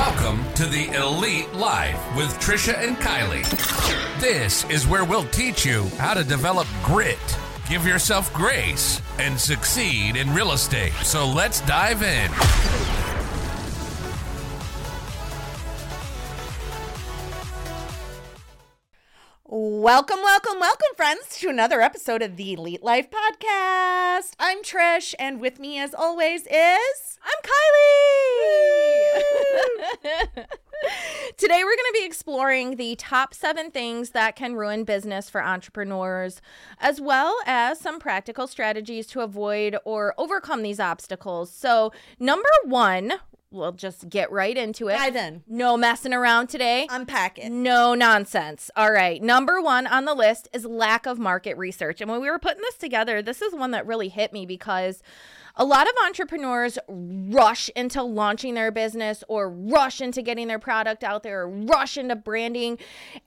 Welcome to the Elite Life with Trisha and Kylee. This is where we'll teach you how to develop grit, give yourself grace, and succeed in real estate. So let's dive in. Welcome, welcome, welcome, friends, to another episode of the Elite Life Podcast. I'm Trish, and with me, as always, is I'm Kylee. Today, we're going to be exploring the top seven things that can ruin business for entrepreneurs, as well as some practical strategies to avoid or overcome these obstacles. So, number one, we'll just get right into it. Dive in. No messing around today. Unpack it. No nonsense. All right. Number one on the list is lack of market research. And when we were putting this together, this is one that really hit me because a lot of entrepreneurs rush into launching their business or rush into getting their product out there or rush into branding.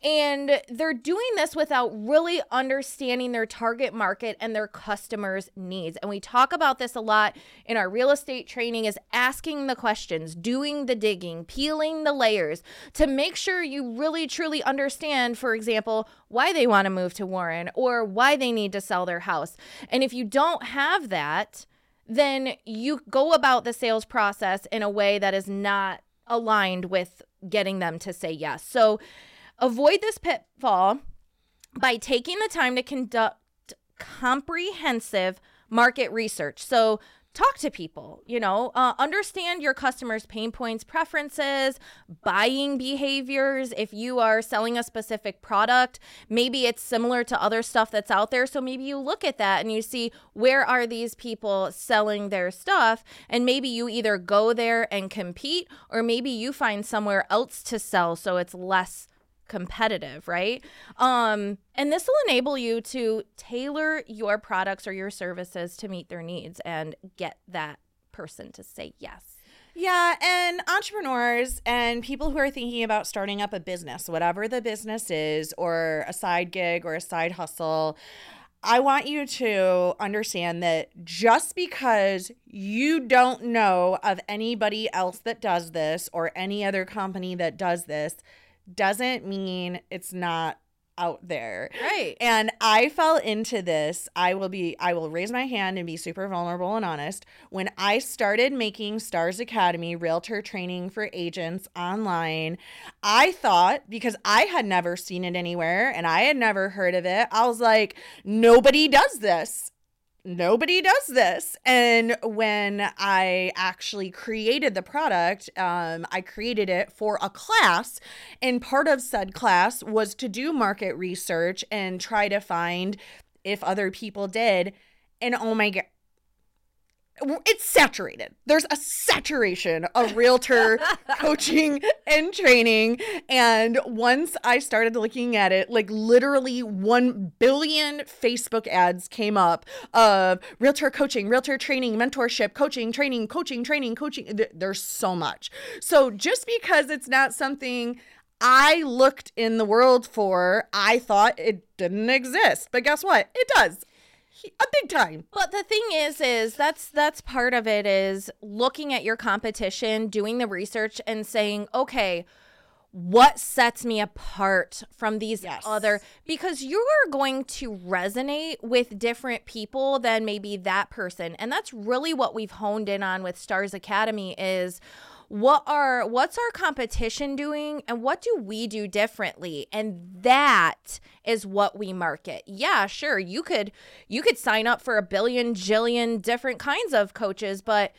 And they're doing this without really understanding their target market and their customers' needs. And we talk about this a lot in our real estate training is asking the questions, doing the digging, peeling the layers to make sure you really truly understand, for example, why they want to move to Warren or why they need to sell their house. And if you don't have that, then you go about the sales process in a way that is not aligned with getting them to say yes. So avoid this pitfall by taking the time to conduct comprehensive market research. So talk to people you know uh, understand your customers pain points preferences buying behaviors. If you are selling a specific product maybe it's similar to other stuff that's out there. So maybe you look at that and you see where are these people selling their stuff and maybe you either go there and compete or maybe you find somewhere else to sell so it's less competitive, right? Um, and this will enable you to tailor your products or your services to meet their needs and get that person to say yes. Yeah, and entrepreneurs and people who are thinking about starting up a business, whatever the business is, or a side gig or a side hustle, I want you to understand that just because you don't know of anybody else that does this or any other company that does this doesn't mean it's not out there. Right. And I fell into this. I will be I will raise my hand and be super vulnerable and honest. When I started making Stars Academy realtor training for agents online, I thought because I had never seen it anywhere and I had never heard of it, I was like, nobody does this nobody does this. And when I actually created the product, um, I created it for a class. And part of said class was to do market research and try to find if other people did. And oh my God, it's saturated. There's a saturation of realtor coaching and training. And once I started looking at it, like literally 1 billion Facebook ads came up of realtor coaching, realtor training, mentorship, coaching, training, coaching, training, coaching. There's so much. So just because it's not something I looked in the world for, I thought it didn't exist. But guess what? It does a big time. But the thing is is that's that's part of it is looking at your competition, doing the research and saying, "Okay, what sets me apart from these yes. other because you are going to resonate with different people than maybe that person and that's really what we've honed in on with stars academy is what are what's our competition doing and what do we do differently and that is what we market yeah sure you could you could sign up for a billion jillion different kinds of coaches but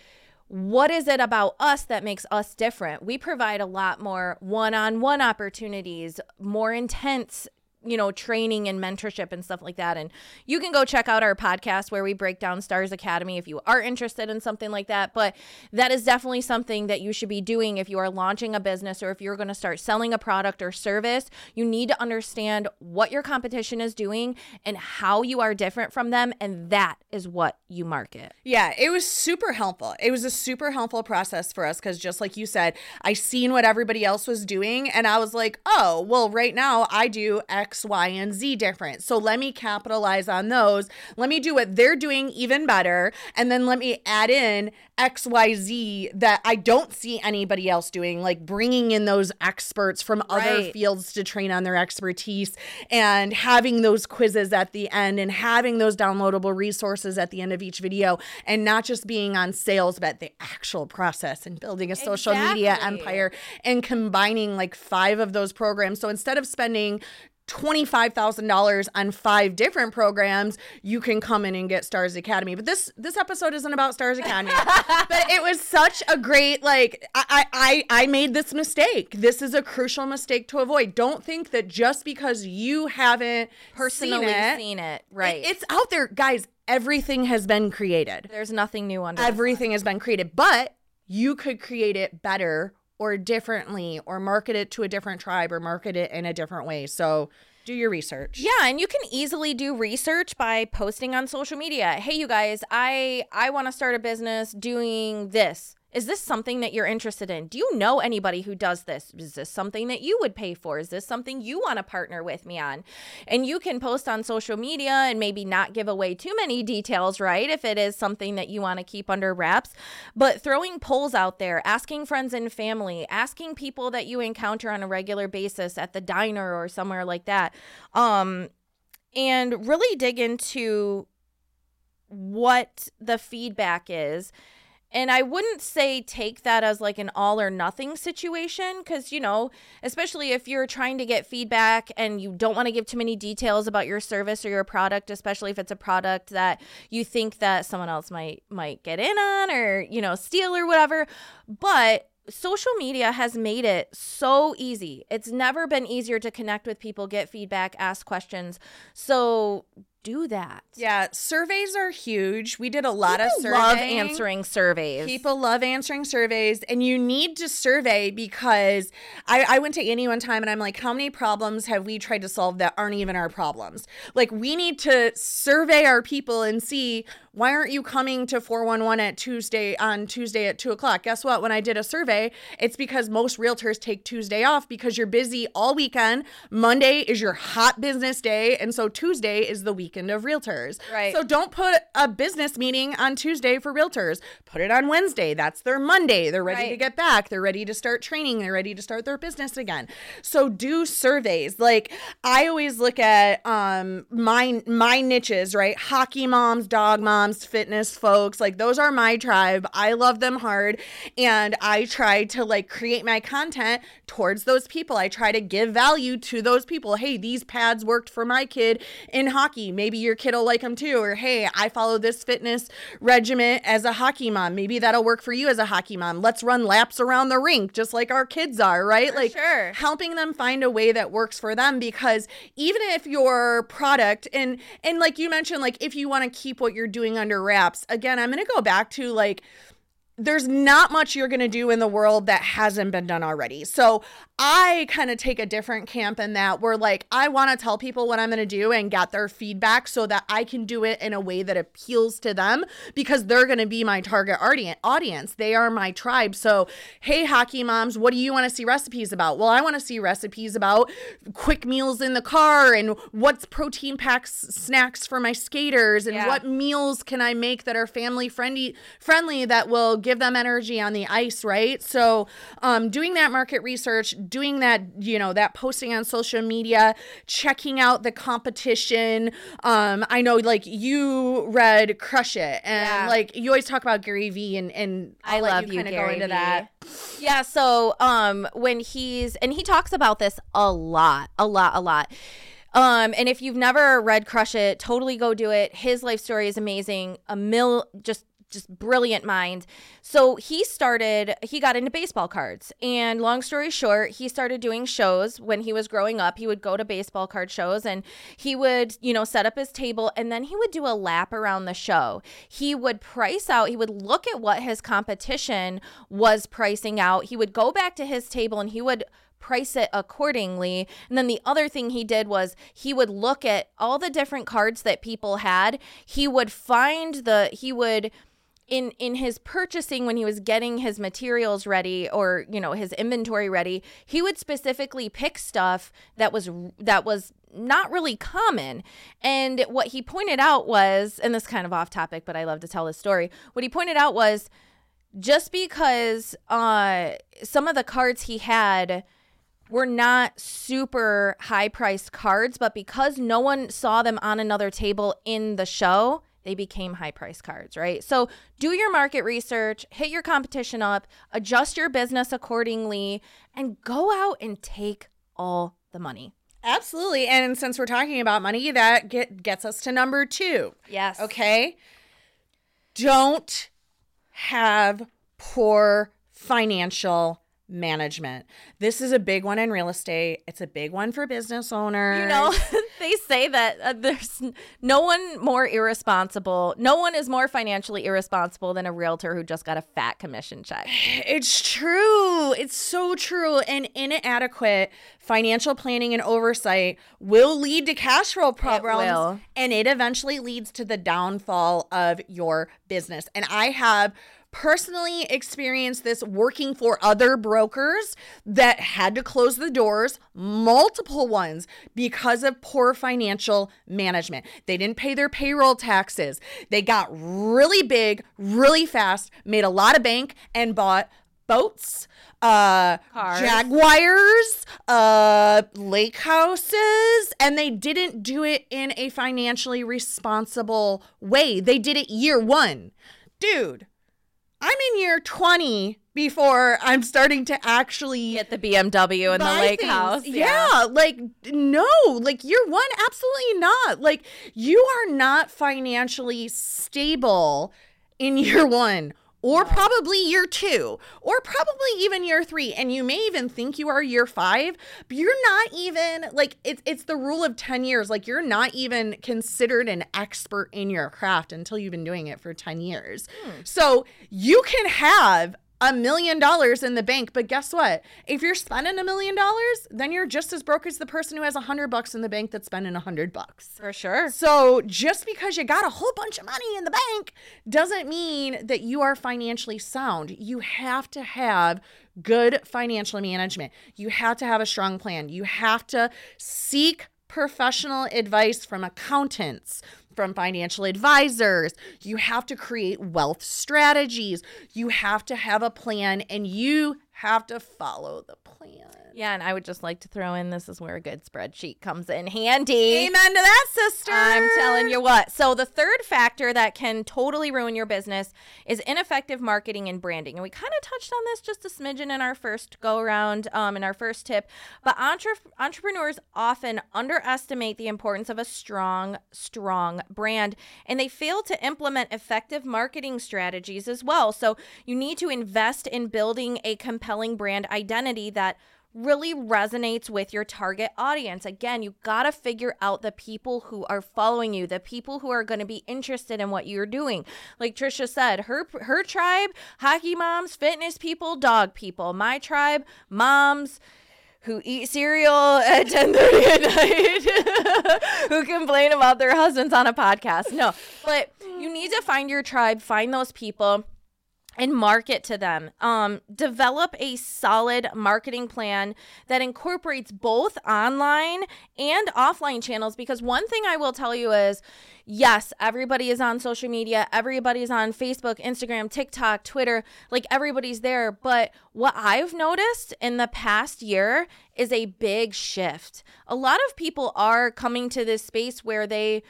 what is it about us that makes us different? We provide a lot more one on one opportunities, more intense you know, training and mentorship and stuff like that. And you can go check out our podcast where we break down Stars Academy if you are interested in something like that. But that is definitely something that you should be doing if you are launching a business or if you're going to start selling a product or service. You need to understand what your competition is doing and how you are different from them. And that is what you market. Yeah, it was super helpful. It was a super helpful process for us because just like you said, I seen what everybody else was doing and I was like, oh, well, right now I do X X, Y, and Z different. So let me capitalize on those. Let me do what they're doing even better. And then let me add in X, Y, Z that I don't see anybody else doing, like bringing in those experts from other Right. fields to train on their expertise and having those quizzes at the end and having those downloadable resources at the end of each video and not just being on sales, but the actual process and building a social media empire and combining like five of those programs. So instead of spending $25,000 on five different programs, you can come in and get Stars Academy. But this this episode isn't about Stars Academy. but it was such a great like I, I I made this mistake. This is a crucial mistake to avoid. Don't think that just because you haven't Personally seen it, seen it, right? it's out there, guys. Everything has been created There's nothing new under everything has been created, but you could create it better or differently or market it to a different tribe or market it in a different way. So do your research. Yeah, and you can easily do research by posting on social media. Hey you guys, I I want to start a business doing this. Is this something that you're interested in? Do you know anybody who does this? Is this something that you would pay for? Is this something you want to partner with me on? And you can post on social media and maybe not give away too many details, right? If it is something that you want to keep under wraps, but throwing polls out there, asking friends and family, asking people that you encounter on a regular basis at the diner or somewhere like that. Um and really dig into what the feedback is. And I wouldn't say take that as like an all or nothing situation because, you know, especially if you're trying to get feedback and you don't want to give too many details about your service or your product, especially if it's a product that you think that someone else might might get in on or, you know, steal or whatever. But social media has made it so easy. It's never been easier to connect with people, get feedback, ask questions. So do that. Yeah, surveys are huge. We did a lot of People love answering surveys. People love answering surveys, and you need to survey because I, I went to Annie one time and I'm like, how many problems have we tried to solve that aren't even our problems? Like, we need to survey our people and see why aren't you coming to 411 at Tuesday on Tuesday at two o'clock? Guess what? When I did a survey, it's because most realtors take Tuesday off because you're busy all weekend. Monday is your hot business day, and so Tuesday is the weekend of realtors. Right. So don't put a business meeting on Tuesday for realtors. Put it on Wednesday. That's their Monday. They're ready to get back. They're ready to start training. They're ready to start their business again. So do surveys. Like I always look at um my my niches, right? Hockey moms, dog moms, fitness folks. Like those are my tribe. I love them hard and I try to like create my content towards those people. I try to give value to those people. Hey, these pads worked for my kid in hockey. Maybe your kid will like them too. Or hey, I follow this fitness regimen as a hockey mom. Maybe that'll work for you as a hockey mom. Let's run laps around the rink just like our kids are, right? like sure. helping them find a way that works for them because even if your product and and like you mentioned like if you want to keep what you're doing under wraps, again, I'm going to go back to like there's not much you're going to do in the world that hasn't been done already. So I kind of take a different camp in that where like I want to tell people what I'm going to do and get their feedback so that I can do it in a way that appeals to them because they're going to be my target audi- audience. They are my tribe. So, hey, hockey moms, what do you want to see recipes about? Well, I want to see recipes about quick meals in the car and what's protein packs snacks for my skaters and Yeah. what meals can I make that are family friendly friendly that will give them energy on the ice, right? So, um, doing that market research, doing that, you know, that posting on social media, checking out the competition. Um, I know like you read Crush It and Yeah. like you always talk about Gary Vee and and I I'll love you you, kind of go into that. Yeah, so um when he's and he talks about this a lot, a lot, a lot. Um and if you've never read Crush It, totally go do it. His life story is amazing. A mill just just brilliant mind. So he started he got into baseball cards. And long story short, he started doing shows when he was growing up. He would go to baseball card shows and he would, you know, set up his table and then he would do a lap around the show. He would price out, he would look at what his competition was pricing out. He would go back to his table and he would price it accordingly. And then the other thing he did was he would look at all the different cards that people had. He would find the he would in in his purchasing when he was getting his materials ready or you know his inventory ready he would specifically pick stuff that was that was not really common. And what he pointed out was and this kind of off topic but i love to tell this story. What he pointed out was just because uh some of the cards he had were not super high priced cards but because no one saw them on another table in the show they became high price cards, right? So do your market research, hit your competition up, adjust your business accordingly, and go out and take all the money. Absolutely. And since we're talking about money, that get, gets us to number two. Yes. Okay. Don't have poor financial management. This is a big one in real estate. It's a big one for business owners. You know, they say that uh, there's no one more irresponsible. No one is more financially irresponsible than a realtor who just got a fat commission check. It's true. It's so true. And inadequate financial planning and oversight will lead to cash flow problems and it eventually leads to the downfall of your business. And I have personally experienced this working for other brokers that had to close the doors, multiple ones, because of poor financial management. They didn't pay their payroll taxes. They got really big, really fast, made a lot of bank, and bought boats, uh, Cars. jaguars, uh, lake houses, and they didn't do it in a financially responsible way. They did it year one. Dude, I'm in year 20 before I'm starting to actually Get the BMW and the lake things. house. Yeah. like no, like year one, absolutely not. Like you are not financially stable in year one. Or probably year two, or probably even year three. And you may even think you are year five, but you're not even like it's it's the rule of 10 years. Like you're not even considered an expert in your craft until you've been doing it for 10 years. Hmm. So you can have a million dollars in the bank, but guess what? If you're spending a million dollars, then you're just as broke as the person who has a hundred bucks in the bank that's spending a hundred bucks. For sure. So just because you got a whole bunch of money in the bank doesn't mean that you are financially sound. You have to have good financial management. You have to have a strong plan. You have to seek professional advice from accountants, from financial advisors. You have to create wealth strategies. You have to have a plan and you have to follow the plan. Yeah, and I would just like to throw in this is where a good spreadsheet comes in handy. Amen to that, sister. I'm telling you what. So, the third factor that can totally ruin your business is ineffective marketing and branding. And we kind of touched on this just a smidgen in our first go around, um, in our first tip. But entre- entrepreneurs often underestimate the importance of a strong, strong brand, and they fail to implement effective marketing strategies as well. So, you need to invest in building a compelling brand identity that really resonates with your target audience. Again, you got to figure out the people who are following you, the people who are going to be interested in what you're doing. Like Trisha said, her her tribe, hockey moms, fitness people, dog people. My tribe, moms who eat cereal at 10:30 at night who complain about their husbands on a podcast. No, but you need to find your tribe, find those people and market to them. Um, develop a solid marketing plan that incorporates both online and offline channels. Because one thing I will tell you is yes, everybody is on social media, everybody's on Facebook, Instagram, TikTok, Twitter, like everybody's there. But what I've noticed in the past year is a big shift. A lot of people are coming to this space where they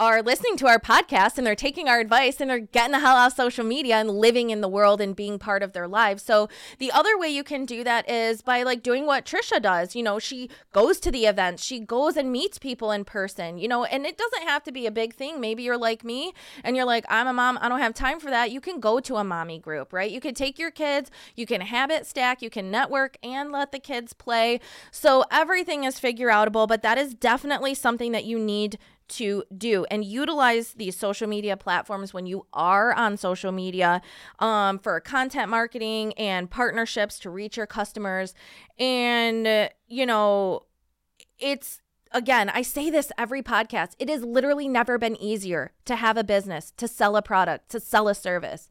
are listening to our podcast and they're taking our advice and they're getting the hell out of social media and living in the world and being part of their lives. So the other way you can do that is by like doing what Trisha does. You know, she goes to the events, she goes and meets people in person, you know, and it doesn't have to be a big thing. Maybe you're like me and you're like, I'm a mom, I don't have time for that. You can go to a mommy group, right? You can take your kids, you can habit stack, you can network and let the kids play. So everything is figure outable, but that is definitely something that you need to do and utilize these social media platforms when you are on social media um, for content marketing and partnerships to reach your customers. And, uh, you know, it's again, I say this every podcast. It has literally never been easier to have a business, to sell a product, to sell a service.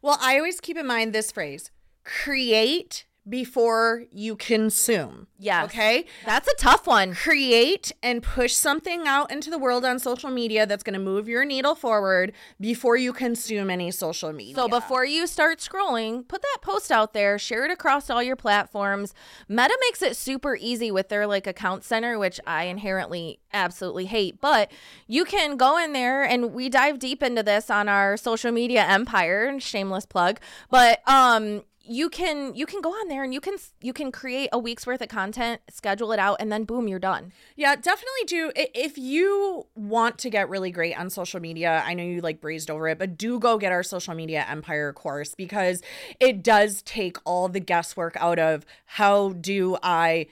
Well, I always keep in mind this phrase create before you consume. Yeah. Okay. That's a tough one. Create and push something out into the world on social media that's going to move your needle forward before you consume any social media. So before you start scrolling, put that post out there, share it across all your platforms. Meta makes it super easy with their like account center, which I inherently absolutely hate, but you can go in there and we dive deep into this on our social media empire, shameless plug. But um you can you can go on there and you can you can create a week's worth of content schedule it out and then boom you're done Yeah, definitely do. If you want to get really great on social media, I know you like breezed over it, but do go get our social media empire course because it does take all the guesswork out of how do I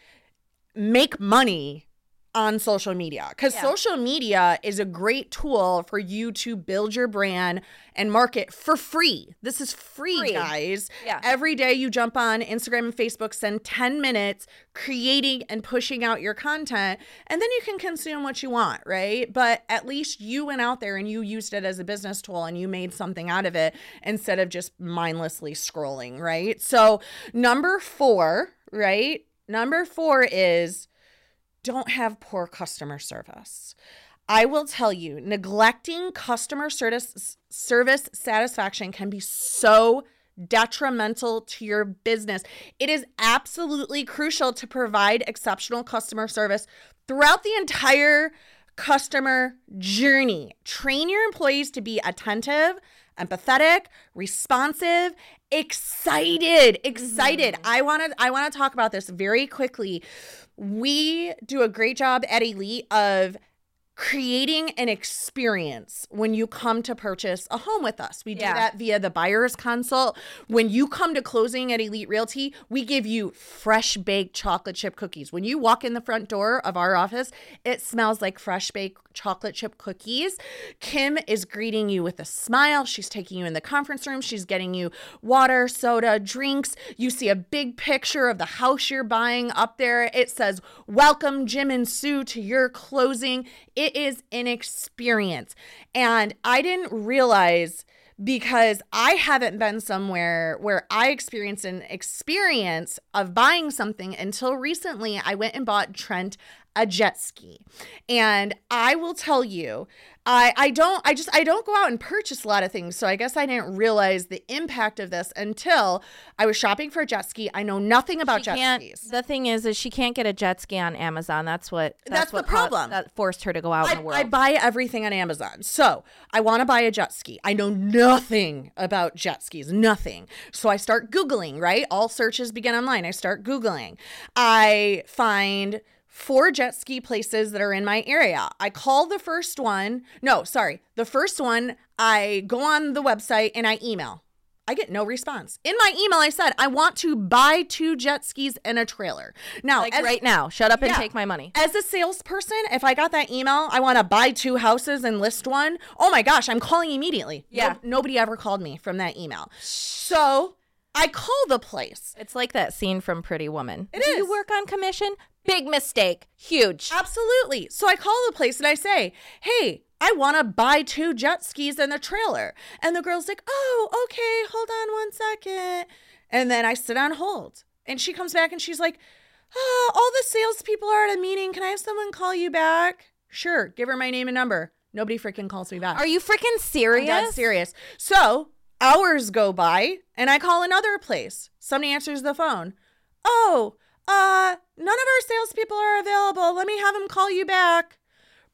make money on social media because Yeah. social media is a great tool for you to build your brand and market for free. This is free, Free. guys. Yeah. Every day you jump on Instagram and Facebook, spend 10 minutes creating and pushing out your content, and then you can consume what you want, right? But at least you went out there and you used it as a business tool and you made something out of it instead of just mindlessly scrolling, right? So, number four, right? Number four is don't have poor customer service. I will tell you, neglecting customer service service satisfaction can be so detrimental to your business. It is absolutely crucial to provide exceptional customer service throughout the entire customer journey. Train your employees to be attentive, empathetic, responsive, excited, excited. Mm-hmm. I want to I want to talk about this very quickly. We do a great job at Elite of creating an experience when you come to purchase a home with us. We do Yeah. that via the buyer's consult. When you come to closing at Elite Realty, we give you fresh baked chocolate chip cookies. When you walk in the front door of our office, it smells like fresh baked chocolate chip cookies. Kim is greeting you with a smile. She's taking you in the conference room. She's getting you water, soda, drinks. You see a big picture of the house you're buying up there. It says, Welcome, Jim and Sue, to your closing. It is an experience. And I didn't realize because I haven't been somewhere where I experienced an experience of buying something until recently. I went and bought Trent a jet ski. And I will tell you, I I don't I just I don't go out and purchase a lot of things. So I guess I didn't realize the impact of this until I was shopping for a jet ski. I know nothing about She jet skis. the thing is is she can't get a jet ski on amazon that's what that's, That's the what caused- problem. that forced her to go out in I, the world I buy everything on Amazon. So I want to buy a jet ski. I know nothing about jet skis, nothing. So I start Googling, right? All searches begin online. I start Googling. I find four jet ski places that are in my area. I call the first one. No, sorry. The first one, I go on the website and I email. I get no response. In my email, I said, I want to buy two jet skis and a trailer. Now, like as- right now shut up and Yeah. take my money as a salesperson, if I got that email, I want to buy two houses and list one. Oh my gosh, I'm calling immediately. Yeah. No- nobody ever called me from that email. So I call the place. it's like that scene from pretty woman It Do is. you work on commission big mistake huge Absolutely. So I call the place and I say, hey, I want to buy two jet skis and a trailer. And the girl's like, oh, okay, hold on one second. And then I sit on hold. And she comes back and she's like, oh, all the salespeople are at a meeting. Can I have someone call you back? Sure. Give her my name and number. Nobody freaking calls me back. are you freaking serious? I'm serious. So hours go by and I call another place. Somebody answers the phone. Oh, uh, none of our salespeople are available. Let me have them call you back.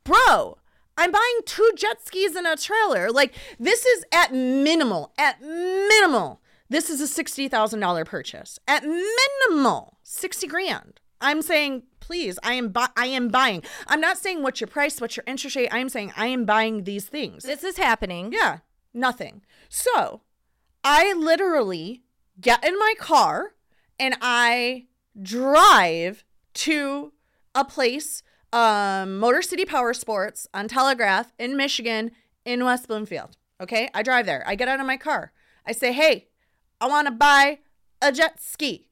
Bro, I'm buying two jet skis and a trailer. Like, this is at minimal, at minimal. This is a $60,000 purchase. At minimal, 60 grand. I'm saying, please, I am bu- I am buying. I'm not saying what's your price, what's your interest rate. I am saying I am buying these things. this is happening Yeah, nothing. So I literally get in my car and I drive to a place, um, Motor City Power Sports on Telegraph in Michigan in West Bloomfield. Okay, I drive there. I get out of my car. I say, hey, I want to buy a jet ski.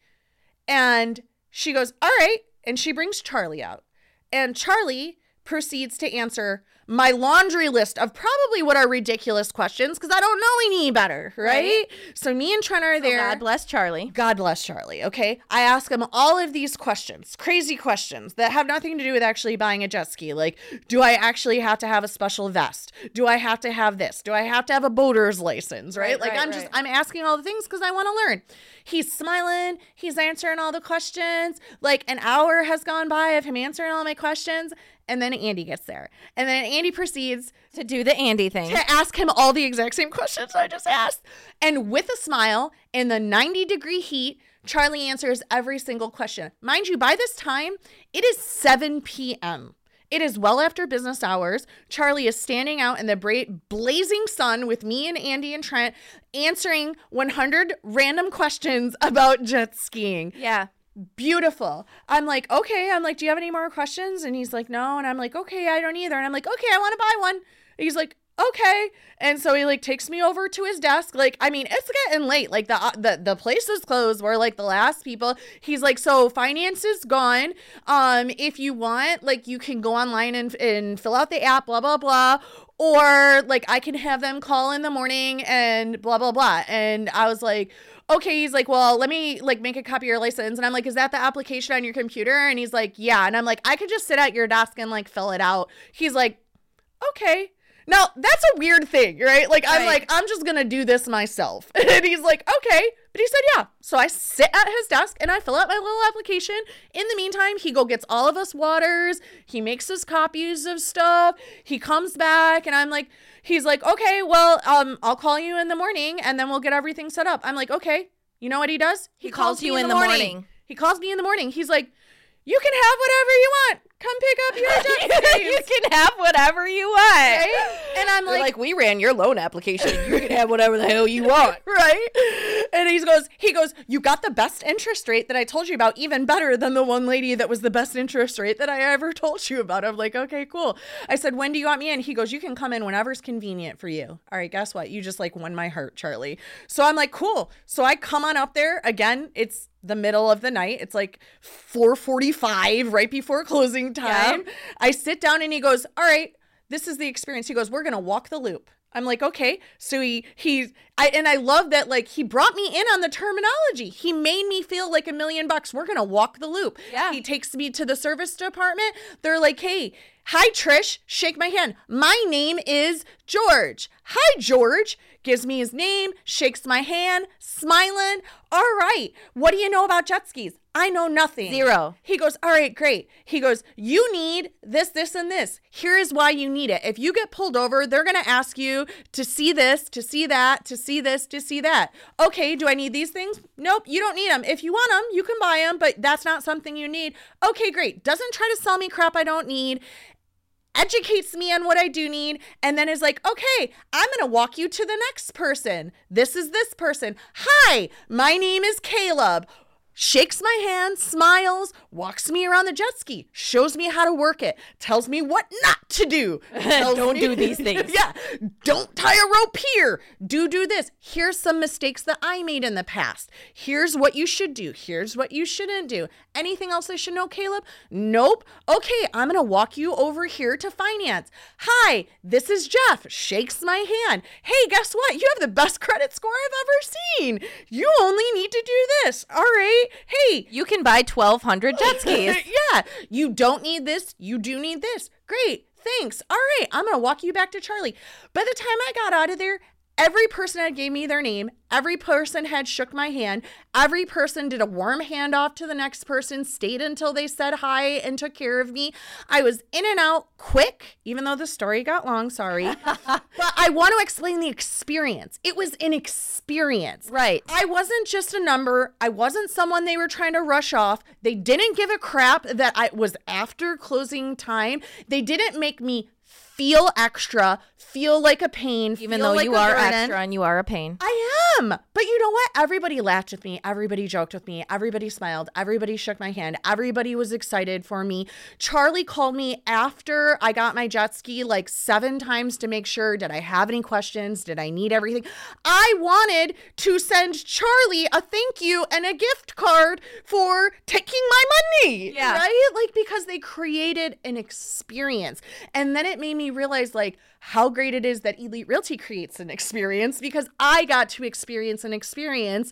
And she goes, all right. And she brings Charlie out. And Charlie proceeds to answer my laundry list of probably what are ridiculous questions because I don't know any better, right? Right. So me and Trent are there. God bless Charlie. God bless Charlie, okay? I ask him all of these questions, crazy questions that have nothing to do with actually buying a jet ski. Like, do I actually have to have a special vest? Do I have to have this? Do I have to have a boater's license, right? Right, like, right, I'm just. I'm asking all the things because I want to learn. He's smiling, he's answering all the questions. Like, an hour has gone by of him answering all my questions. And then Andy gets there. And then Andy proceeds To do the Andy thing. to ask him all the exact same questions I just asked. And with a smile in the 90 degree heat, Charlie answers every single question. Mind you, by this time, it is 7 p.m. It is well after business hours. Charlie is standing out in the bra- blazing sun with me and Andy and Trent answering 100 random questions about jet skiing Yeah. Beautiful. I'm like, okay. I'm like, do you have any more questions? And he's like, no. And I'm like, okay, I don't either. And I'm like, okay, I want to buy one. And he's like, okay. And so he like takes me over to his desk. Like, I mean, it's getting late. Like the uh, the the place is closed. We're like the last people. He's like, so finance is gone. Um, if you want, like, you can go online and and fill out the app. Blah blah blah. Or like I can have them call in the morning and blah blah blah. And I was like, okay he's like well let me like make a copy of your license. And i'm like is that the application on your computer? And he's like yeah. And i'm like i could just sit at your desk and like fill it out. He's like okay. Now that's a weird thing right? Like i'm Right. like i'm just gonna do this myself. And he's like okay but he said yeah. So i sit at his desk and i fill out my little application. In the meantime he go gets all of us waters. He makes us copies of stuff. He comes back and i'm like he's like okay well um i'll call you in the morning and then we'll get everything set up. I'm like okay. You know what he does? He calls you in the morning. he calls me in the morning. He's like you can have whatever you want come pick up your skis." you can have whatever you want. Right? And I'm like, like, we ran your loan application. You can have whatever the hell you want. right? And he goes, he goes, you got the best interest rate that I told you about, even better than the one lady that was the best interest rate that I ever told you about. I'm like, okay, cool. I said, when do you want me in? He goes, you can come in whenever's convenient for you. All right, guess what? You just like won my heart, Charlie. So I'm like, cool. So I come on up there again. It's the middle of the night. It's like 4:45, right before closing time. I sit down and he goes, all right this is the experience. He goes, we're gonna walk the loop. I'm like, okay. So he he's I and I love that like he brought me in on the terminology. He made me feel like a million bucks. We're gonna walk the loop. Yeah. He takes me to the service department. They're like, hey, hi Trish, shake my hand. My name is George. Hi George. Gives me his name, shakes my hand, smiling. All right. What do you know about jet skis? I know nothing. Zero. He goes, All right, great. He goes, You need this, this, and this. Here is why you need it. If you get pulled over, they're going to ask you to see this, to see that, to see this, to see that. Okay, do I need these things? Nope, you don't need them. If you want them, you can buy them, but that's not something you need. Okay, great. Doesn't try to sell me crap I don't need educates me on what I do need, and then is like, okay, I'm gonna walk you to the next person. This is this person. Hi, my name is Caleb. Shakes my hand, smiles, walks me around the jet ski, shows me how to work it, tells me what not to do. Don't me- do these things. yeah, don't tie a rope here. Do do this. Here's some mistakes that I made in the past. Here's what you should do. Here's what you shouldn't do. Anything else I should know, Caleb? Nope. Okay, I'm gonna walk you over here to finance. Hi, this is Jeff. Shakes my hand. Hey, guess what? You have the best credit score I've ever seen. You only need to do this. All right. Hey, You can buy 1,200 jet skis. yeah, you don't need this. You do need this. Great. Thanks. All right. I'm going to walk you back to Charlie. By the time I got out of there, every person had gave me their name. Every person had shook my hand. Every person did a warm handoff to the next person, stayed until they said hi and took care of me. I was in and out quick, even though the story got long, sorry. but I want to explain the experience. It was an experience. Right. I wasn't just a number. I wasn't someone they were trying to rush off. They didn't give a crap that I was after closing time. They didn't make me feel extra, feel like a pain, Even though like you are burden. extra and you are a pain. I am. But you know what? Everybody laughed with me. Everybody joked with me. Everybody smiled. Everybody shook my hand. Everybody was excited for me. Charlie called me after I got my jet ski like seven times to make sure did I have any questions? Did I need everything? I wanted to send Charlie a thank you and a gift card for taking my money. Yeah. Right? Like because they created an experience. And then it made me me realize like how great it is that Elite Realty creates an experience because I got to experience an experience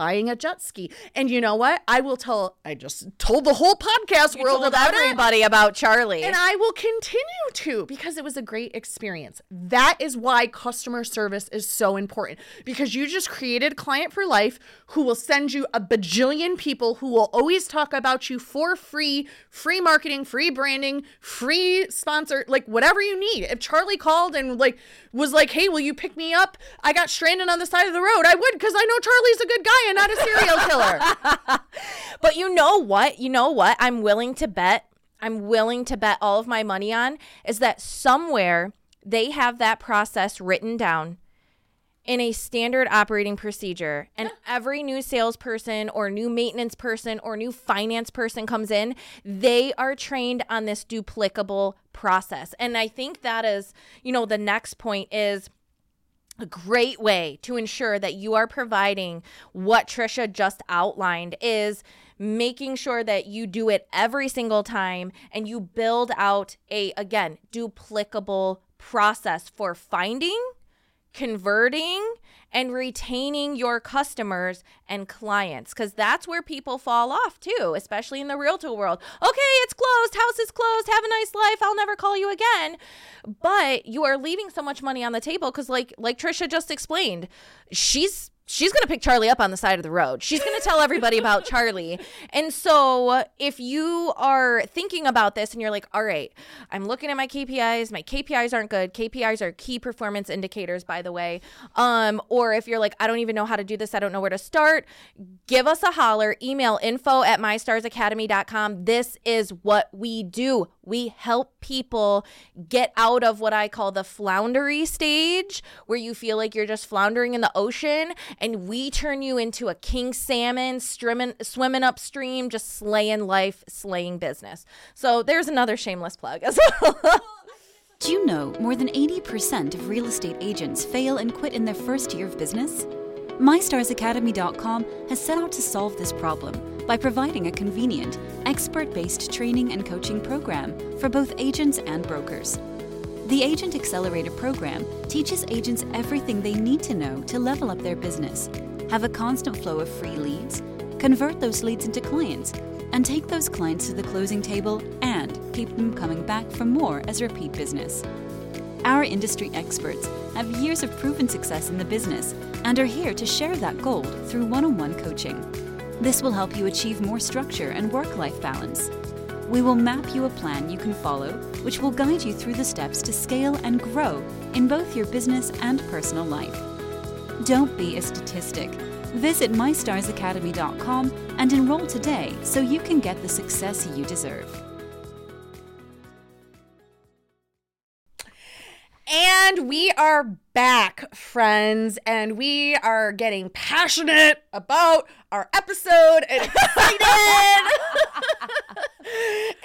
buying a jet ski. And you know what? I will tell I just told the whole podcast You world about it. everybody about Charlie. And I will continue to because it was a great experience. That is why customer service is so important because you just created client for life who will send you a bajillion people who will always talk about you for free, free marketing, free branding, free sponsor, like whatever you need. If Charlie called and like was like, "Hey, will you pick me up? I got stranded on the side of the road." I would because I know Charlie's a good guy and not a serial killer. But you know what? You know what? I'm willing to bet. I'm willing to bet all of my money on is that somewhere they have that process written down in a standard operating procedure. And every new salesperson or new maintenance person or new finance person comes in, they are trained on this duplicable process. And I think that is, you know, the next point is a great way to ensure that you are providing what Trisha just outlined is making sure that you do it every single time and you build out a again duplicable process for finding converting and retaining your customers and clients because that's where people fall off too especially in the realtor world. Okay it's closed house is closed have a nice life i'll never call you again. But you are leaving so much money on the table because like like trisha just explained she's she's going to pick Charlie up on the side of the road. She's going to tell everybody about Charlie. And so, if you are thinking about this and you're like, all right, I'm looking at my KPIs, my KPIs aren't good. KPIs are key performance indicators, by the way. Um, or if you're like, I don't even know how to do this, I don't know where to start, give us a holler, email info at mystarsacademy.com. This is what we do. We help people get out of what I call the floundery stage, where you feel like you're just floundering in the ocean, and we turn you into a king salmon, swimming, swimming upstream, just slaying life, slaying business. So there's another shameless plug as well. Do you know more than 80% of real estate agents fail and quit in their first year of business? MyStarsAcademy.com has set out to solve this problem by providing a convenient, expert based training and coaching program for both agents and brokers. The Agent Accelerator program teaches agents everything they need to know to level up their business, have a constant flow of free leads, convert those leads into clients, and take those clients to the closing table and keep them coming back for more as repeat business. Our industry experts have years of proven success in the business and are here to share that gold through one on one coaching. This will help you achieve more structure and work life balance. We will map you a plan you can follow, which will guide you through the steps to scale and grow in both your business and personal life. Don't be a statistic. Visit mystarsacademy.com and enroll today so you can get the success you deserve. And we are back, friends, and we are getting passionate about our episode and excited.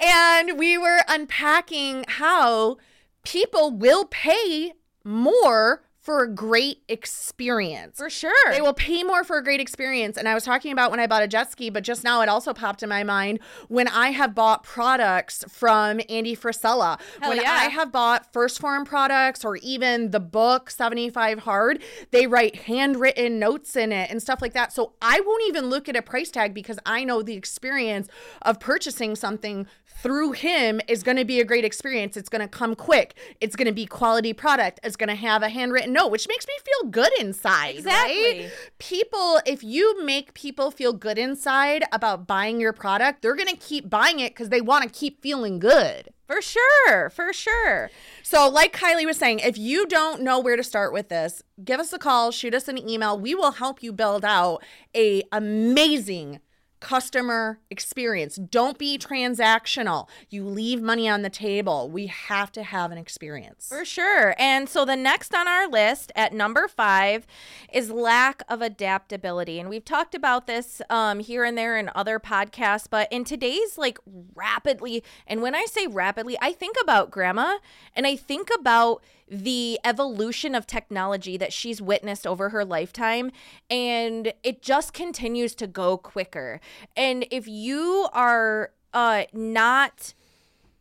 and we were unpacking how people will pay more for a great experience. For sure. They will pay more for a great experience. And I was talking about when I bought a jet ski, but just now it also popped in my mind when I have bought products from Andy Frisella. Hell when yeah. I have bought First Form products or even the book 75 Hard, they write handwritten notes in it and stuff like that. So I won't even look at a price tag because I know the experience of purchasing something through him is going to be a great experience. It's going to come quick. It's going to be quality product. It's going to have a handwritten note, which makes me feel good inside. Exactly. Right? People, if you make people feel good inside about buying your product, they're going to keep buying it because they want to keep feeling good. For sure. For sure. So, like Kylee was saying, if you don't know where to start with this, give us a call, shoot us an email. We will help you build out a amazing customer experience. Don't be transactional. You leave money on the table. We have to have an experience. For sure. And so the next on our list at number five is lack of adaptability. And we've talked about this um, here and there in other podcasts, but in today's like rapidly, and when I say rapidly, I think about grandma and I think about the evolution of technology that she's witnessed over her lifetime and it just continues to go quicker. And if you are uh not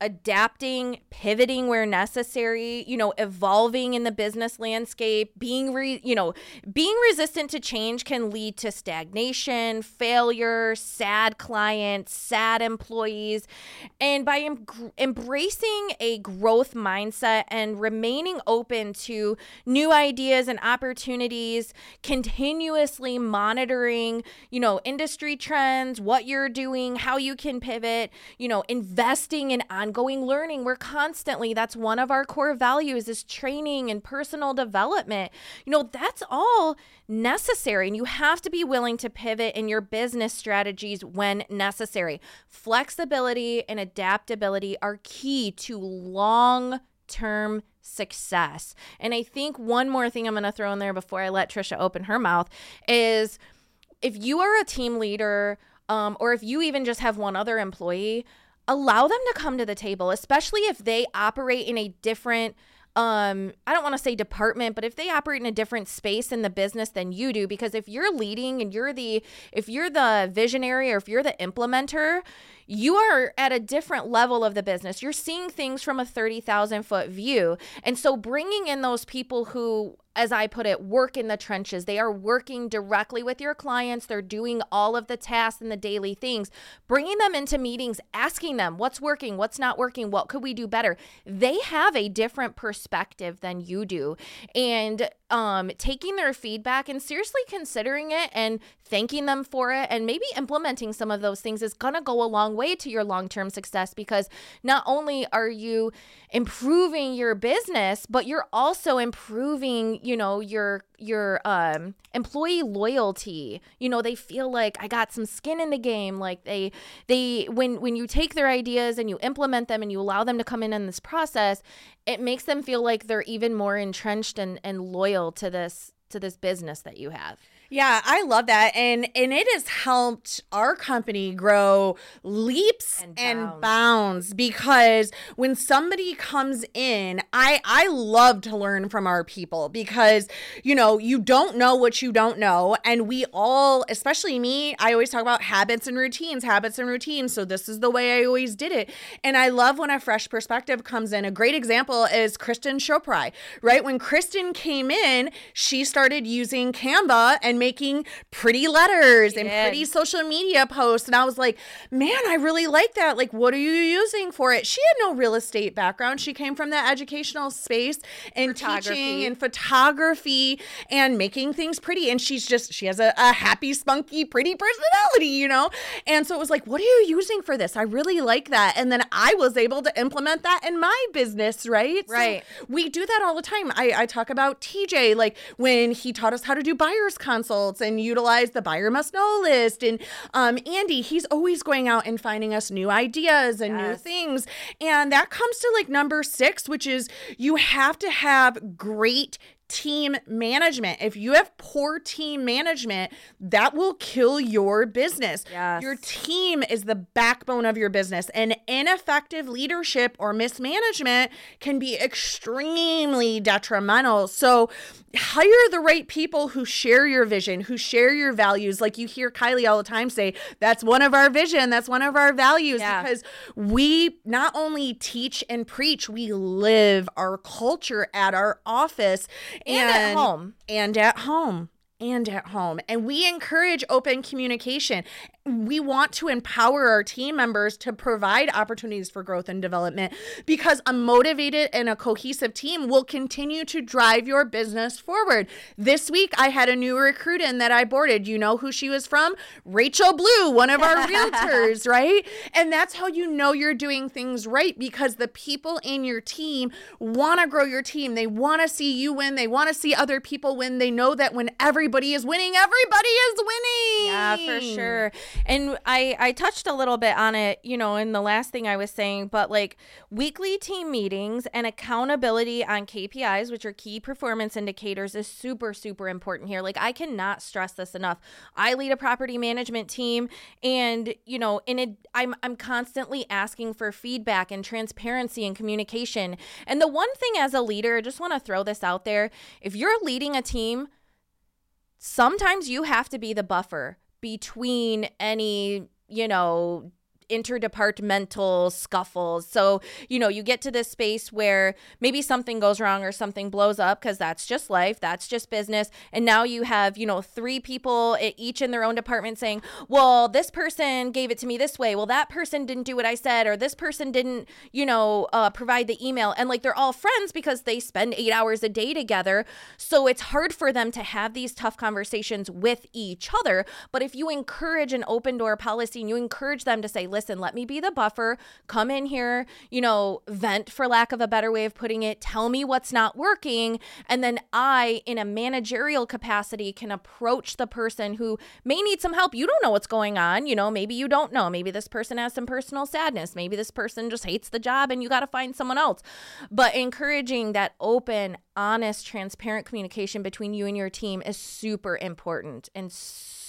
adapting, pivoting where necessary, you know, evolving in the business landscape, being re, you know, being resistant to change can lead to stagnation, failure, sad clients, sad employees. And by em- embracing a growth mindset and remaining open to new ideas and opportunities, continuously monitoring, you know, industry trends, what you're doing, how you can pivot, you know, investing in ongoing learning. We're constantly, that's one of our core values is training and personal development. You know, that's all necessary. And you have to be willing to pivot in your business strategies when necessary. Flexibility and adaptability are key to long term success. And I think one more thing I'm going to throw in there before I let Trisha open her mouth is if you are a team leader um, or if you even just have one other employee, allow them to come to the table, especially if they operate in a different um I don't want to say department, but if they operate in a different space in the business than you do because if you're leading and you're the if you're the visionary or if you're the implementer, you are at a different level of the business. You're seeing things from a 30,000 foot view. And so bringing in those people who as I put it, work in the trenches. They are working directly with your clients. They're doing all of the tasks and the daily things, bringing them into meetings, asking them what's working, what's not working, what could we do better. They have a different perspective than you do. And um, taking their feedback and seriously considering it and thanking them for it and maybe implementing some of those things is going to go a long way to your long term success because not only are you improving your business, but you're also improving, you know, your your um employee loyalty. You know they feel like i got some skin in the game. Like they they when when you take their ideas and you implement them and you allow them to come in in this process it makes them feel like they're even more entrenched and and loyal to this to this business that you have yeah, I love that. And and it has helped our company grow leaps and bounds. and bounds, because when somebody comes in, I I love to learn from our people because you know, you don't know what you don't know and we all, especially me, I always talk about habits and routines, habits and routines. So this is the way I always did it. And I love when a fresh perspective comes in. A great example is Kristen Chopra, right? When Kristen came in, she started using Canva and making pretty letters and pretty social media posts. And I was like, man, I really like that. Like, what are you using for it? She had no real estate background. She came from the educational space and teaching and photography and making things pretty. And she's just, she has a, a happy, spunky, pretty personality, you know? And so it was like, what are you using for this? I really like that. And then I was able to implement that in my business, right? Right. So we do that all the time. I, I talk about TJ, like when he taught us how to do buyer's consults and utilize the buyer must know list. And um, Andy, he's always going out and finding us new ideas and yes. new things. And that comes to like number six, which is you have to have great team management. If you have poor team management, that will kill your business. Yes. Your team is the backbone of your business, and ineffective leadership or mismanagement can be extremely detrimental. So, hire the right people who share your vision, who share your values. Like you hear Kylee all the time say, that's one of our vision, that's one of our values yeah. because we not only teach and preach, we live our culture at our office and, and at home. And at home and at home. And we encourage open communication we want to empower our team members to provide opportunities for growth and development because a motivated and a cohesive team will continue to drive your business forward. This week, I had a new recruit in that I boarded. You know who she was from? Rachel Blue, one of our realtors, right? And that's how you know you're doing things right because the people in your team want to grow your team. They want to see you win. They want to see other people win. They know that when everybody is winning, everybody is winning. Yeah, for sure. And I I touched a little bit on it, you know, in the last thing I was saying, but like weekly team meetings and accountability on KPIs, which are key performance indicators is super super important here. Like I cannot stress this enough. I lead a property management team and, you know, in it I'm I'm constantly asking for feedback and transparency and communication. And the one thing as a leader, I just want to throw this out there, if you're leading a team, sometimes you have to be the buffer between any, you know, interdepartmental scuffles. So, you know, you get to this space where maybe something goes wrong or something blows up because that's just life, that's just business. And now you have, you know, three people each in their own department saying, well, this person gave it to me this way. Well, that person didn't do what I said, or this person didn't, you know, uh, provide the email. And like they're all friends because they spend eight hours a day together. So it's hard for them to have these tough conversations with each other. But if you encourage an open door policy and you encourage them to say, listen, let me be the buffer, come in here, you know, vent for lack of a better way of putting it, tell me what's not working. And then I, in a managerial capacity, can approach the person who may need some help. You don't know what's going on. You know, maybe you don't know. Maybe this person has some personal sadness. Maybe this person just hates the job and you got to find someone else. But encouraging that open, honest, transparent communication between you and your team is super important and so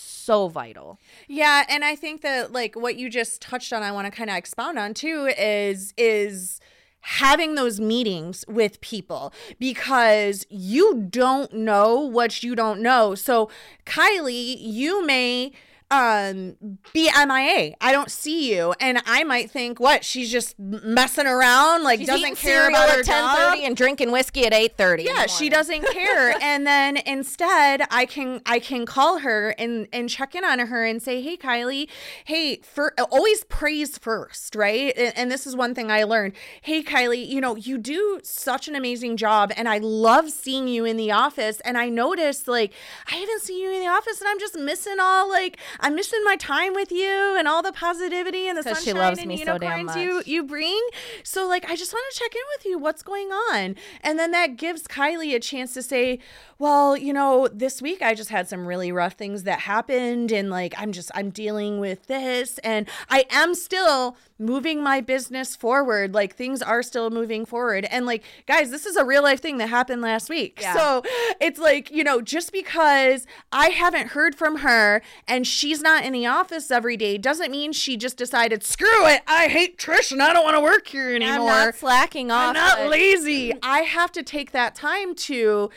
vital. Yeah, and I think that like what you just touched on I want to kind of expound on too is is having those meetings with people because you don't know what you don't know. So, Kylee, you may um be MIA. I don't see you. And I might think, what, she's just messing around, like She's doesn't care about her 10:30 and drinking whiskey at 8:30. Yeah, she doesn't care. and then instead, I can I can call her and and check in on her and say, "Hey Kylee, hey, for always praise first, right?" And, and this is one thing I learned. "Hey Kylee, you know, you do such an amazing job and I love seeing you in the office and I noticed like I haven't seen you in the office and I'm just missing all like I'm missing my time with you and all the positivity and the sunshine she loves and me so unicorns you you bring. So like I just want to check in with you. What's going on? And then that gives Kylee a chance to say, "Well, you know, this week I just had some really rough things that happened and like I'm just I'm dealing with this and I am still moving my business forward. Like things are still moving forward. And like guys, this is a real life thing that happened last week. Yeah. So it's like, you know, just because I haven't heard from her and she's not in the office every day doesn't mean she just decided, screw it, I hate Trish and I don't want to work here anymore. I'm not slacking off. I'm not lazy. I have to take that time to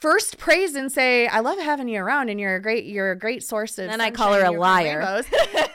first praise and say, I love having you around and you're a great you're a great source of Then I call her a liar.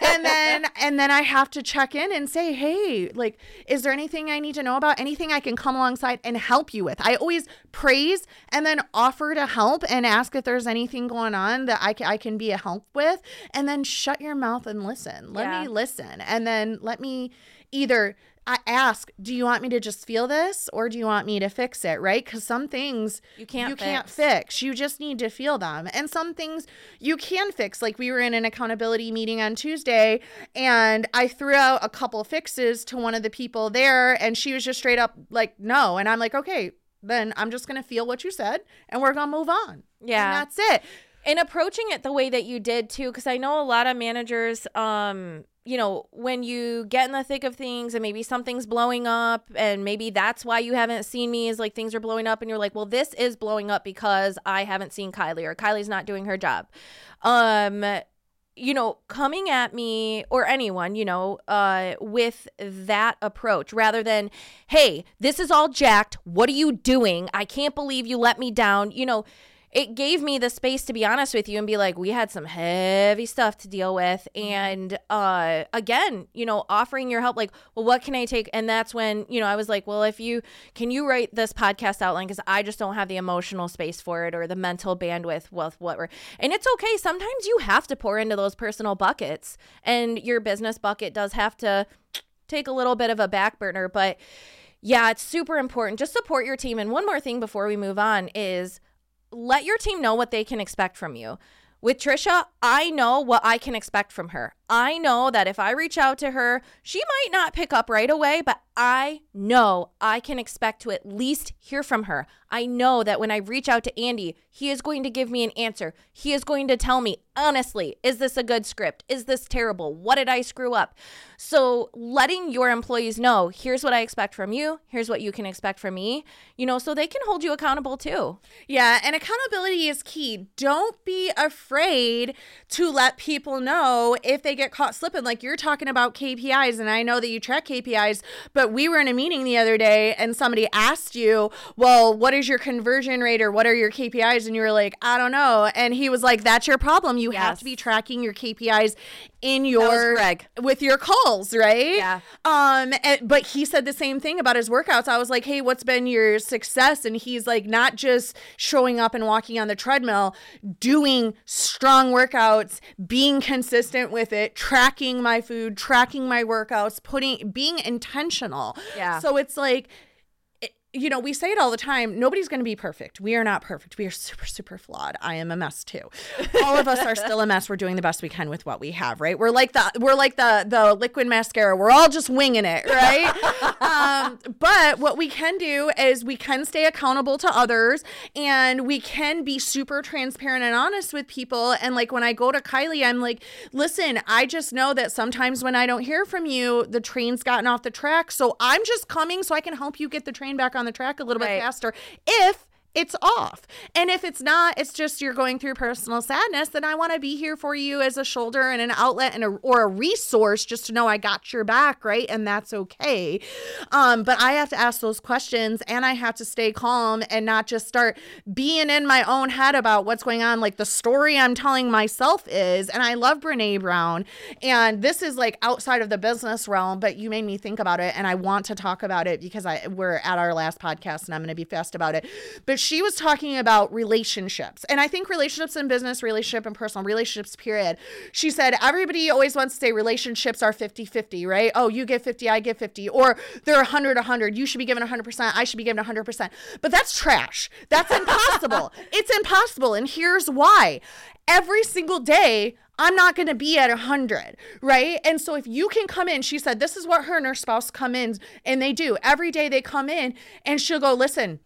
and then and then I have to check in and say, Hey, like, is there anything I need to know about? Anything I can come alongside and help you with? I always praise and then offer to help and ask if there's anything going on that I can, I can be a help with. And then shut your mouth and listen. Let Yeah. me listen. And then let me either I ask, do you want me to just feel this or do you want me to fix it? Right? Because some things You can't you can't fix. fix. You just need to feel them. And some things you can fix. Like we were in an accountability meeting on Tuesday and I threw out a couple fixes to one of the people there and she was just straight up like, no. And I'm like, okay, then I'm just going to feel what you said and we're going to move on. Yeah. And that's it. And approaching it the way that you did too because i know a lot of managers um you know when you get in the thick of things and maybe something's blowing up and maybe that's why you haven't seen me is like things are blowing up and you're like well this is blowing up because i haven't seen kylee or kylee's not doing her job. Um you know coming at me or anyone you know uh with that approach rather than hey this is all jacked. What are you doing? I can't believe you let me down. You know it gave me the space to be honest with you and be like we had some heavy stuff to deal with. And uh again you know offering your help like well what can i take? And that's when you know i was like well if you can you write this podcast outline? Because i just don't have the emotional space for it or the mental bandwidth with what we're and it's okay. Sometimes you have to pour into those personal buckets and your business bucket does have to take a little bit of a back burner. But yeah it's super important. Just support your team. And one more thing before we move on is let your team know what they can expect from you. With Trisha, I know what I can expect from her. I know that if I reach out to her, she might not pick up right away, but I know I can expect to at least hear from her. I know that when I reach out to Andy, he is going to give me an answer. He is going to tell me, honestly, is this a good script? Is this terrible? What did I screw up? So, letting your employees know, here's what I expect from you, here's what you can expect from me, you know, so they can hold you accountable too. Yeah, and accountability is key. Don't be afraid to let people know if they get caught slipping. Like you're talking about KPIs, and I know that you track KPIs, but but we were in a meeting the other day and somebody asked you, well, what is your conversion rate or what are your KPIs? And you were like, I don't know. And he was like, that's your problem. You have to be tracking your KPIs in your with your calls, right? Yeah. Um, and, but he said the same thing about his workouts. I was like, hey, what's been your success? And he's like, not just showing up and walking on the treadmill, doing strong workouts, being consistent with it, tracking my food, tracking my workouts, putting, being intentional. Yeah. So it's like, you know, we say it all the time. Nobody's going to be perfect. We are not perfect. We are super, super flawed. I am a mess too. All of us are still a mess. We're doing the best we can with what we have, right? We're like the we're like the the liquid mascara. We're all just winging it, right? um, but what we can do is we can stay accountable to others, and we can be super transparent and honest with people. And like when I go to Kylee, I'm like, listen, I just know that sometimes when I don't hear from you, the train's gotten off the track. So I'm just coming so I can help you get the train back on the track a little Right. bit faster. If it's off. And if it's not, it's just you're going through personal sadness, then I want to be here for you as a shoulder and an outlet and a, or a resource just to know I got your back, right? And that's okay. Um, but I have to ask those questions and I have to stay calm and not just start being in my own head about what's going on. Like the story I'm telling myself is, and I love Brene Brown, and this is like outside of the business realm, but you made me think about it and I want to talk about it because I we're at our last podcast and I'm going to be fast about it. But she was talking about relationships. And I think relationships in business, relationship and personal relationships, period. She said everybody always wants to say relationships are 50 50, right? Oh, you get 50, I get 50. Or they're 100 100. You should be given 100%, I should be given 100%. But that's trash. That's impossible. it's impossible. And here's why every single day I'm not going to be at 100, right? And so if you can come in, she said this is what her and her spouse come in and they do. Every day they come in and she'll go, "Listen,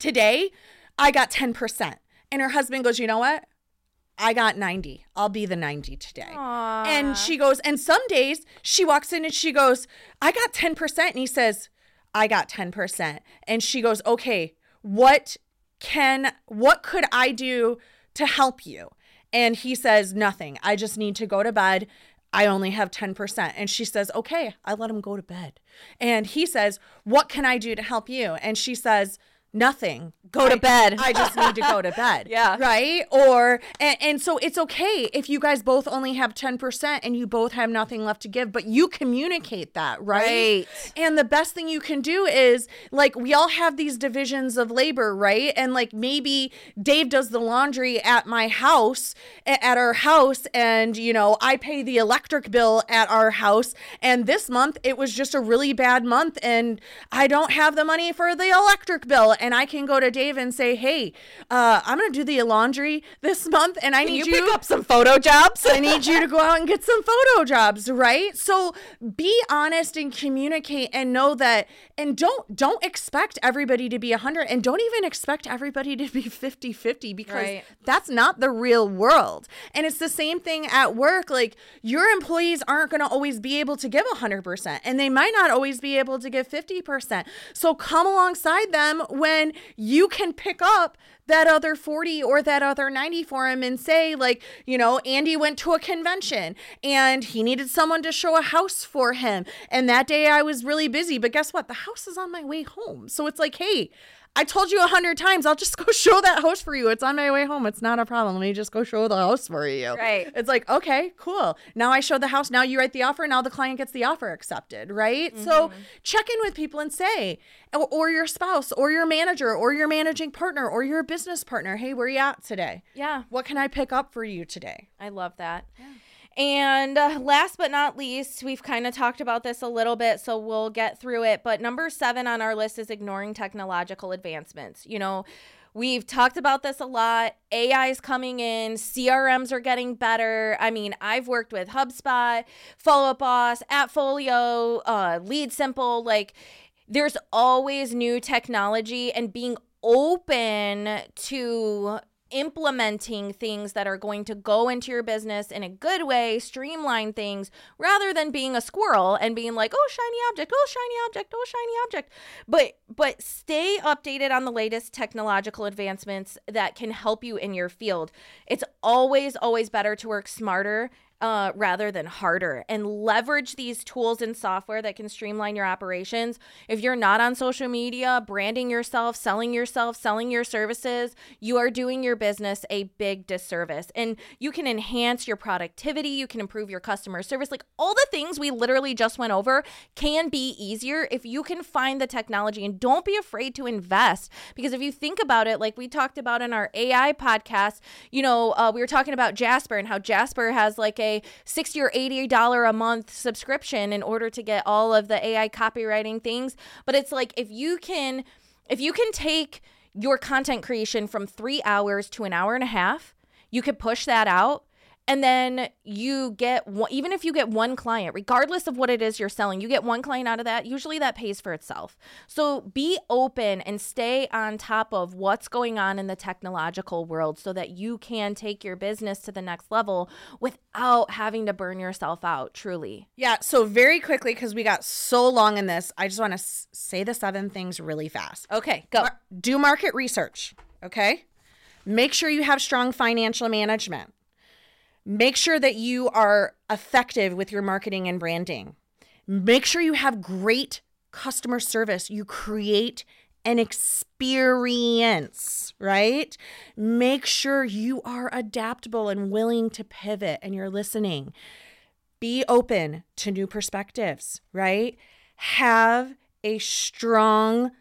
today I got 10%." And her husband goes, "You know what? I got 90. I'll be the 90 today." And she goes, and some days she walks in and she goes, I got 10%. And he says, I got 10%. And she goes, okay, what can, what could I do to help you? And he says, nothing. I just need to go to bed. I only have 10%. And she says, okay, I let him go to bed. And he says, what can I do to help you? And she says, nothing. Go to I- bed. I just need to go to bed. Yeah. Right? Or and, and so it's okay if you guys both only have 10% and you both have nothing left to give, but you communicate that, right? Right. And the best thing you can do is like we all have these divisions of labor, right? And like maybe Dave does the laundry at my house at our house and you know, I pay the electric bill at our house and this month it was just a really bad month and I don't have the money for the electric bill and I can go to Dave and say, "Hey, uh, I'm going to do the laundry this month and I Can need you pick up some photo jobs? I need you to go out and get some photo jobs, right? So be honest and communicate and know that and don't don't expect everybody to be 100 and don't even expect everybody to be 50-50 because Right. that's not the real world. And it's the same thing at work like your employees aren't going to always be able to give 100% and they might not always be able to give 50%. So come alongside them when you can pick up that other 40 or that other 90 for him and say like you know andy went to a convention and he needed someone to show a house for him. And that day i was really busy but guess what? The house is on my way home. So it's like hey I told you a hundred times, I'll just go show that house for you. It's on my way home. It's not a problem. Let me just go show the house for you. Right. It's like, okay, cool. Now I show the house. Now you write the offer. Now the client gets the offer accepted, right? So mm-hmm. check in with people and say, or, or your spouse, or your manager, or your managing partner, or your business partner, hey, where you at today? Yeah. What can I pick up for you today? I love that. And uh, last but not least, we've kind of talked about this a little bit, so we'll get through it. But number seven on our list is ignoring technological advancements. You know, we've talked about this a lot. AI is coming in, CRMs are getting better. I mean, I've worked with HubSpot, Follow Up Boss, AppFolio, uh, LeadSimple. Like, there's always new technology, and being open to implementing things that are going to go into your business in a good way, streamline things, rather than being a squirrel and being like, oh shiny object, oh shiny object, oh shiny object. But but stay updated on the latest technological advancements that can help you in your field. It's always, always better to work smarter uh, rather than harder and leverage these tools and software that can streamline your operations. If you're not on social media, branding yourself, selling yourself, selling your services, you are doing your business a big disservice. And you can enhance your productivity, you can improve your customer service. Like all the things we literally just went over can be easier if you can find the technology and don't be afraid to invest. Because if you think about it, like we talked about in our AI podcast, you know, uh, we were talking about Jasper and how Jasper has like a 60 or 80 dollar a month subscription in order to get all of the AI copywriting things, but it's like if you can if you can take your content creation from 3 hours to an hour and a half, you could push that out and then you get one, even if you get one client regardless of what it is you're selling you get one client out of that usually that pays for itself so be open and stay on top of what's going on in the technological world so that you can take your business to the next level without having to burn yourself out truly Yeah. So very quickly, because we got so long in this, I just want to s- say the seven things really fast. okay go Mar- do market research. Okay. Make sure you have strong financial management. Make sure that you are effective with your marketing and branding. Make sure you have great customer service. You create an experience, right? Make sure you are adaptable and willing to pivot and you're listening. Be open to new perspectives, right? Have a strong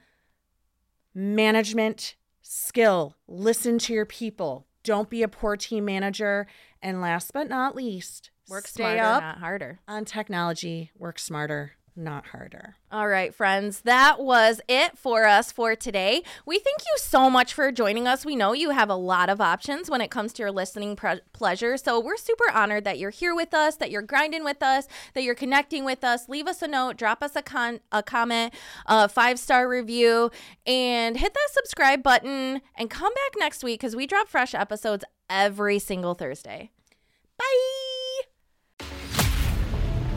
management skill. Listen to your people. Don't be a poor team manager. And last but not least, work stay smarter up not harder on technology. Work smarter, not harder. All right, friends, that was it for us for today. We thank you so much for joining us. We know you have a lot of options when it comes to your listening pre- pleasure. So we're super honored that you're here with us, that you're grinding with us, that you're connecting with us. Leave us a note, drop us a, con- a comment, a five star review, and hit that subscribe button and come back next week because we drop fresh episodes every single Thursday. Bye.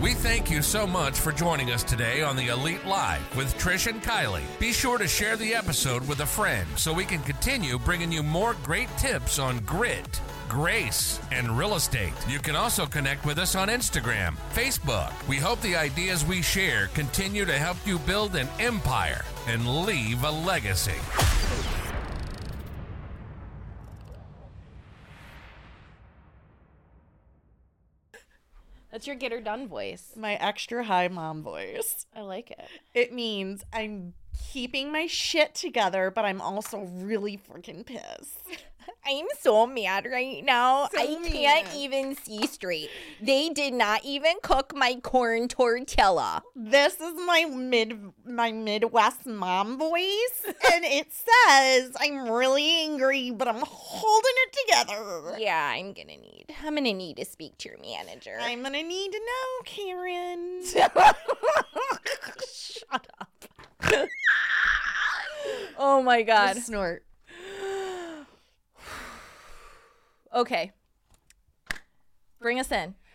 We thank you so much for joining us today on the Elite Life with Trish and Kylee. Be sure to share the episode with a friend so we can continue bringing you more great tips on grit, grace, and real estate. You can also connect with us on Instagram, Facebook. We hope the ideas we share continue to help you build an empire and leave a legacy. That's your get her done voice. My extra high mom voice. I like it. It means I'm keeping my shit together, but I'm also really freaking pissed. I'm so mad right now. So I can't mad. even see straight. They did not even cook my corn tortilla. This is my mid my Midwest mom voice, and it says I'm really angry, but I'm holding it together. Yeah, I'm gonna need. I'm gonna need to speak to your manager. I'm gonna need to know, Karen. Shut up. oh my god. Just snort. Okay. Bring us in.